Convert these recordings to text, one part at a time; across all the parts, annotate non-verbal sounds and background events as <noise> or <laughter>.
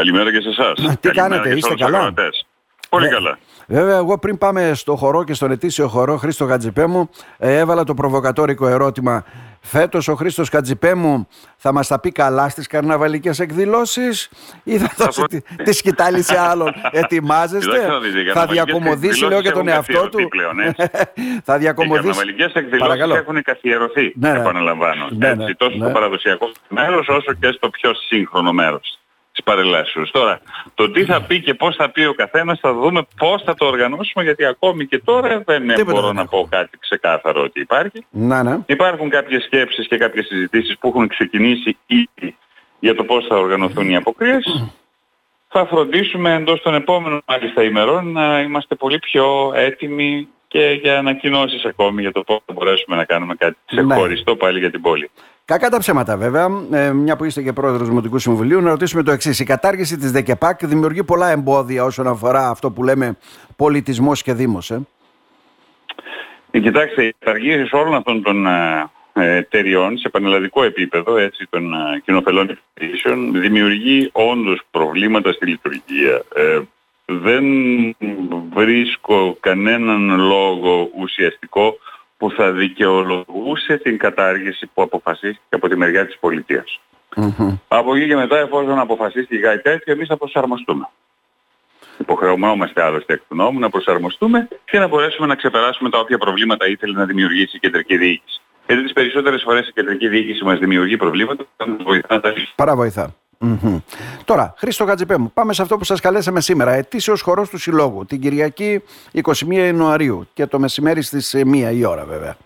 Καλημέρα και σε εσάς. Τι κάνετε, είστε καλά; Πολύ ναι. καλά. Βέβαια, εγώ πριν πάμε στο χορό και στον ετήσιο χορό Χρήστο Γατζιπέμου, ε, έβαλα το προβοκατόρικο ερώτημα. Φέτος ο Χρήστος Γατζιπέμου θα μας τα πει καλά στις καρναβαλικές εκδηλώσεις ή θα δώσει τη, τη σκητάλη σε άλλον; <laughs> Ετοιμάζεστε, θα διακομωδήσει, λέω και τον εαυτό του; <laughs> θα διακομωδήσει. Οι καρναβαλικές εκδηλώσεις έχουν καθιερωθεί, ναι, ναι. επαναλαμβάνω. Ναι, ναι, τόσο στο παραδοσιακό μέρος όσο και στο πιο σύγχρονο μέρος της παρελάσεως. Τώρα, το τι θα πει και πώς θα πει ο καθένας θα δούμε πώς θα το οργανώσουμε γιατί ακόμη και τώρα δεν μπορώ να πω κάτι ξεκάθαρο ότι υπάρχει. Να, ναι. Υπάρχουν κάποιες σκέψεις και κάποιες συζητήσεις που έχουν ξεκινήσει ήδη για το πώς θα οργανωθούν οι αποκρίες. Θα φροντίσουμε εντός των επόμενων μάλιστα ημερών να είμαστε πολύ πιο έτοιμοι και για ανακοινώσεις ακόμη για το πώς θα μπορέσουμε να κάνουμε κάτι ναι. ξεχωριστό πάλι για την πόλη. Κακά τα ψέματα βέβαια, ε, μια που είστε και πρόεδρος του Δημοτικού Συμβουλίου, να ρωτήσουμε το εξής. Η κατάργηση της ΔΕΚΕΠΑΚ δημιουργεί πολλά εμπόδια όσον αφορά αυτό που λέμε πολιτισμός και Δήμος. Ε; Ε, κοιτάξτε, οι καταργήσεις όλων αυτών των ε, εταιριών σε πανελλαδικό επίπεδο, έτσι, των ε, κοινοφελών επιχειρήσεων, δημιουργεί όντως προβλήματα στη λειτουργία. Ε, δεν βρίσκω κανέναν λόγο ουσιαστικό που θα δικαιολογούσε την κατάργηση που αποφασίστηκε από τη μεριά της πολιτείας. Mm-hmm. Από εκεί και μετά εφόσον αποφασίστηκε κάτι τέτοιο εμείς θα προσαρμοστούμε. Υποχρεωμόμαστε άλλωστε εκ του νόμου να προσαρμοστούμε και να μπορέσουμε να ξεπεράσουμε τα όποια προβλήματα ήθελε να δημιουργήσει η κεντρική διοίκηση. Γιατί τις περισσότερες φορές η κεντρική διοίκηση μας δημιουργεί προβλήματα που θα βοηθά να τα Παραβοηθά. Mm-hmm. Τώρα, Χρήστο Κατζηπέμου, πάμε σε αυτό που σας καλέσαμε σήμερα. Ετήσιος χορός του Συλλόγου, την Κυριακή 21 Ιανουαρίου και το μεσημέρι στις 1 η ώρα, βέβαια.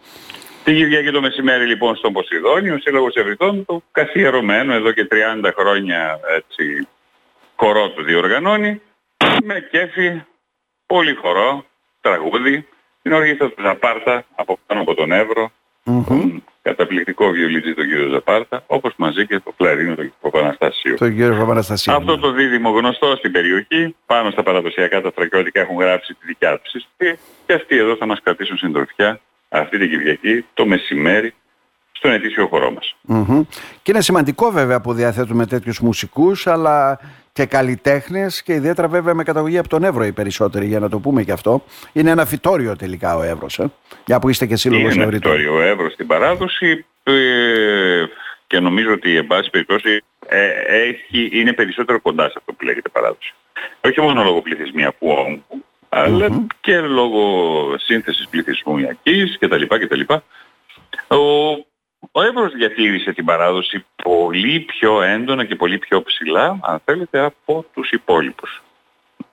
Την Κυριακή το μεσημέρι λοιπόν στον Ποσειδόνιο, ο Σύλλογος Ευρυτών, το καθιερωμένο εδώ και 30 χρόνια έτσι, χορό του διοργανώνει, με κέφι, πολύ χορό, τραγούδι, την οργή του Ζαπάρτα από πάνω από τον Εύρο, mm-hmm καταπληκτικό βιολίτζι τον κύριο Ζαπάρτα, όπως μαζί και το κλαρίνο τον κύριο Παπαναστασίου. Τον κύριο Παπαναστασίου. Αυτό ναι. το δίδυμο γνωστό στην περιοχή, πάνω στα παραδοσιακά τα στρατιώτικα έχουν γράψει τη δικιά τους ιστορία και αυτοί εδώ θα μας κρατήσουν συντροφιά αυτή την Κυριακή το μεσημέρι στον ετήσιο χορό μας. Mm-hmm. Και είναι σημαντικό βέβαια που διαθέτουμε τέτοιους μουσικούς, αλλά και καλλιτέχνες και ιδιαίτερα βέβαια με καταγωγή από τον Εύρο οι περισσότεροι, για να το πούμε και αυτό. Είναι ένα φυτόριο τελικά ο Εύρος. Ε; Για που είστε και σύλλογος Είναι ένα φυτόριο ο Εύρος στην παράδοση ε, και νομίζω ότι εν πάση περιπτώσει ε, έχει, είναι περισσότερο κοντά σε αυτό που λέγεται παράδοση. Όχι μόνο λόγω πληθυσμιακού όγκου, αλλά mm-hmm. και λόγω σύνθεσης πληθυσμιακής κτλ. κτλ. Ο ο Εύρος διατήρησε την παράδοση πολύ πιο έντονα και πολύ πιο ψηλά, αν θέλετε, από τους υπόλοιπους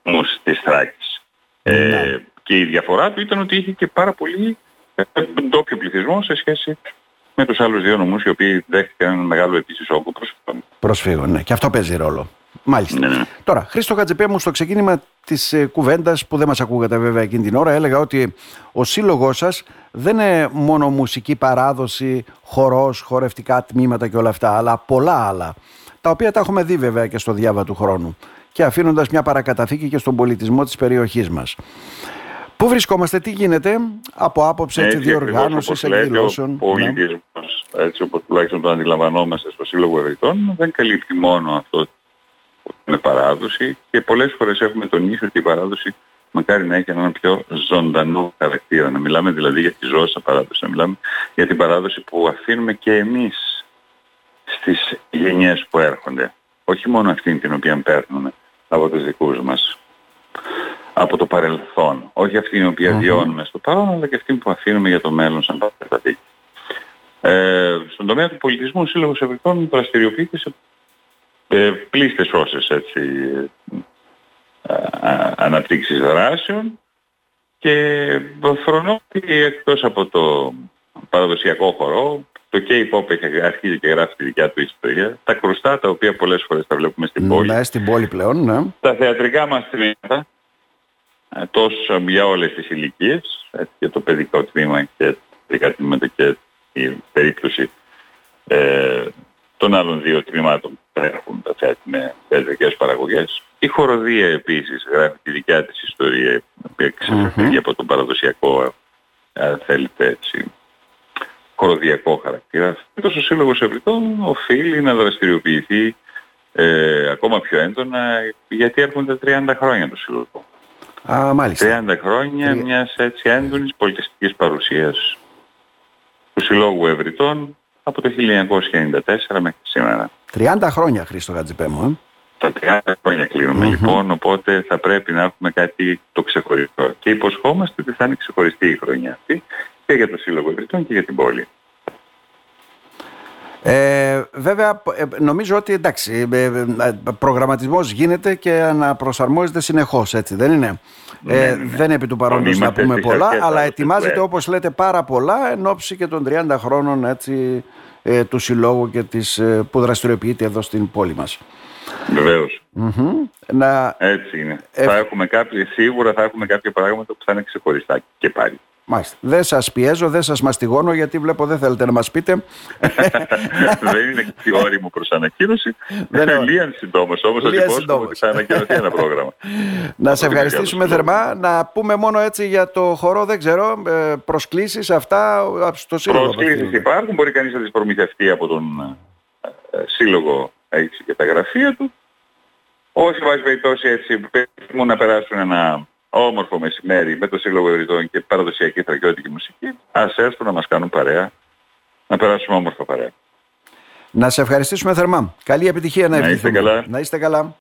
όμως της Θράκης. Ε, ναι. και η διαφορά του ήταν ότι είχε και πάρα πολύ ε, ντόπιο πληθυσμό σε σχέση με τους άλλους δύο νομούς οι οποίοι δέχτηκαν ένα μεγάλο επίσης όγκο προσφύγων. Προσφύγων, ναι. Και αυτό παίζει ρόλο. Μάλιστα. Ναι, ναι. Τώρα, Χρήστο Χατζηπέ μου, στο ξεκίνημα της ε, κουβέντας που δεν μας ακούγατε βέβαια εκείνη την ώρα, έλεγα ότι ο σύλλογός σας δεν είναι μόνο μουσική παράδοση, χορός, χορευτικά τμήματα και όλα αυτά, αλλά πολλά άλλα. Τα οποία τα έχουμε δει βέβαια και στο διάβα του χρόνου. Και αφήνοντας μια παρακαταθήκη και στον πολιτισμό της περιοχής μας. Πού βρισκόμαστε, τι γίνεται από άποψη έτσι, διοργάνωσης εκδηλώσεων. Ο πολιτισμός, έτσι όπως τουλάχιστον το αντιλαμβανόμαστε στο Σύλλογο Ευρυτών, δεν καλύπτει μόνο αυτό με παράδοση και πολλές φορές έχουμε τονίσει ότι η παράδοση μακάρι να έχει έναν πιο ζωντανό χαρακτήρα. Να μιλάμε δηλαδή για τη ζώσα παράδοση, να μιλάμε για την παράδοση που αφήνουμε και εμείς στις γενιές που έρχονται. Όχι μόνο αυτήν την οποία παίρνουμε από τους δικούς μας, από το παρελθόν. Όχι αυτήν την οποία βιώνουμε στο παρόν, αλλά και αυτήν που αφήνουμε για το μέλλον σαν παραδείγμα. Ε, στον τομέα του πολιτισμού, ο Σύλλογος Ευρωπαϊκών δραστηριοποιείται σε ε, πλήστες όσες έτσι, ε, αναπτύξεις δράσεων και φρονώτη εκτός από το παραδοσιακό χορό το K-pop έχει αρχίσει και γράφει τη δικιά του ιστορία. Τα κρουστά τα οποία πολλές φορές τα βλέπουμε στην πόλη. Ναι, στην πόλη πλέον, ναι. Τα θεατρικά μας τμήματα, ε, τόσο για όλες τις ηλικίες, και το παιδικό τμήμα και τα παιδικά τμήματα και η περίπτωση ε, των άλλων δύο τμήματων που έχουν τα θέτει με θεατρικές παραγωγές. Η χοροδία επίσης γράφει τη δικιά της ιστορία, η οποία ξεφεύγει από τον παραδοσιακό, αν θέλετε έτσι, χοροδιακό χαρακτήρα. Αυτός ο Σύλλογος Ευρυτών οφείλει να δραστηριοποιηθεί ε, ακόμα πιο έντονα γιατί έρχονται 30 χρόνια το Σύλλογο. Α, μάλιστα. 30 χρόνια Τρι... μιας έτσι έντονης πολιτιστικής παρουσίας του Συλλόγου Ευρυτών από το 1994 μέχρι σήμερα. 30 χρόνια Χρήστο Γατζιπέμου, ε. Τα 30 χρόνια λοιπόν, οπότε θα πρέπει να έχουμε κάτι το ξεχωριστό. Και υποσχόμαστε ότι θα είναι ξεχωριστή η χρονιά αυτή και για το Σύλλογο Ευρυτών και για την πόλη. Ε, βέβαια, ε, νομίζω ότι εντάξει, ε, ε, προγραμματισμός γίνεται και αναπροσαρμόζεται συνεχώς, έτσι δεν είναι; Ναι, ναι, ναι. Δεν επί του παρόντος να πούμε πολλά, αλλά ετοιμάζεται όπως λέτε πάρα πολλά εν ώψη και των 30 χρόνων έτσι, του Συλλόγου και της, που δραστηριοποιείται εδώ στην πόλη μας. Βεβαίως. Να... Έτσι είναι. Θα έχουμε κάποια, σίγουρα θα έχουμε κάποια πράγματα που θα είναι ξεχωριστά και πάλι. Μάλιστα. Δεν σας πιέζω, δεν σας μαστιγώνω γιατί βλέπω δεν θέλετε να μας πείτε. <laughs> δεν είναι και όριμο προς ανακοίνωση. Δεν είναι Λίγαν συντόμω όμω θα την ότι θα ανακοινωθεί ένα πρόγραμμα. <laughs> να σε ευχαριστήσουμε θερμά. Να πούμε μόνο έτσι για το χορό, δεν ξέρω, ε, προσκλήσεις αυτά στο σύλλογο. Προσκλήσεις υπάρχουν, μπορεί κανείς να τις προμηθευτεί από τον ε, σύλλογο έτσι, και τα γραφεία του. Όσοι βάζει περιπτώσει έτσι, μου να περάσουν ένα όμορφο μεσημέρι με το Σύλλογο Ευρυτών και παραδοσιακή στρατιώτικη μουσική, ας έρθουν να μας κάνουν παρέα, να περάσουμε όμορφα παρέα. Να σε ευχαριστήσουμε θερμά. Καλή επιτυχία να, να είστε καλά. Να είστε καλά.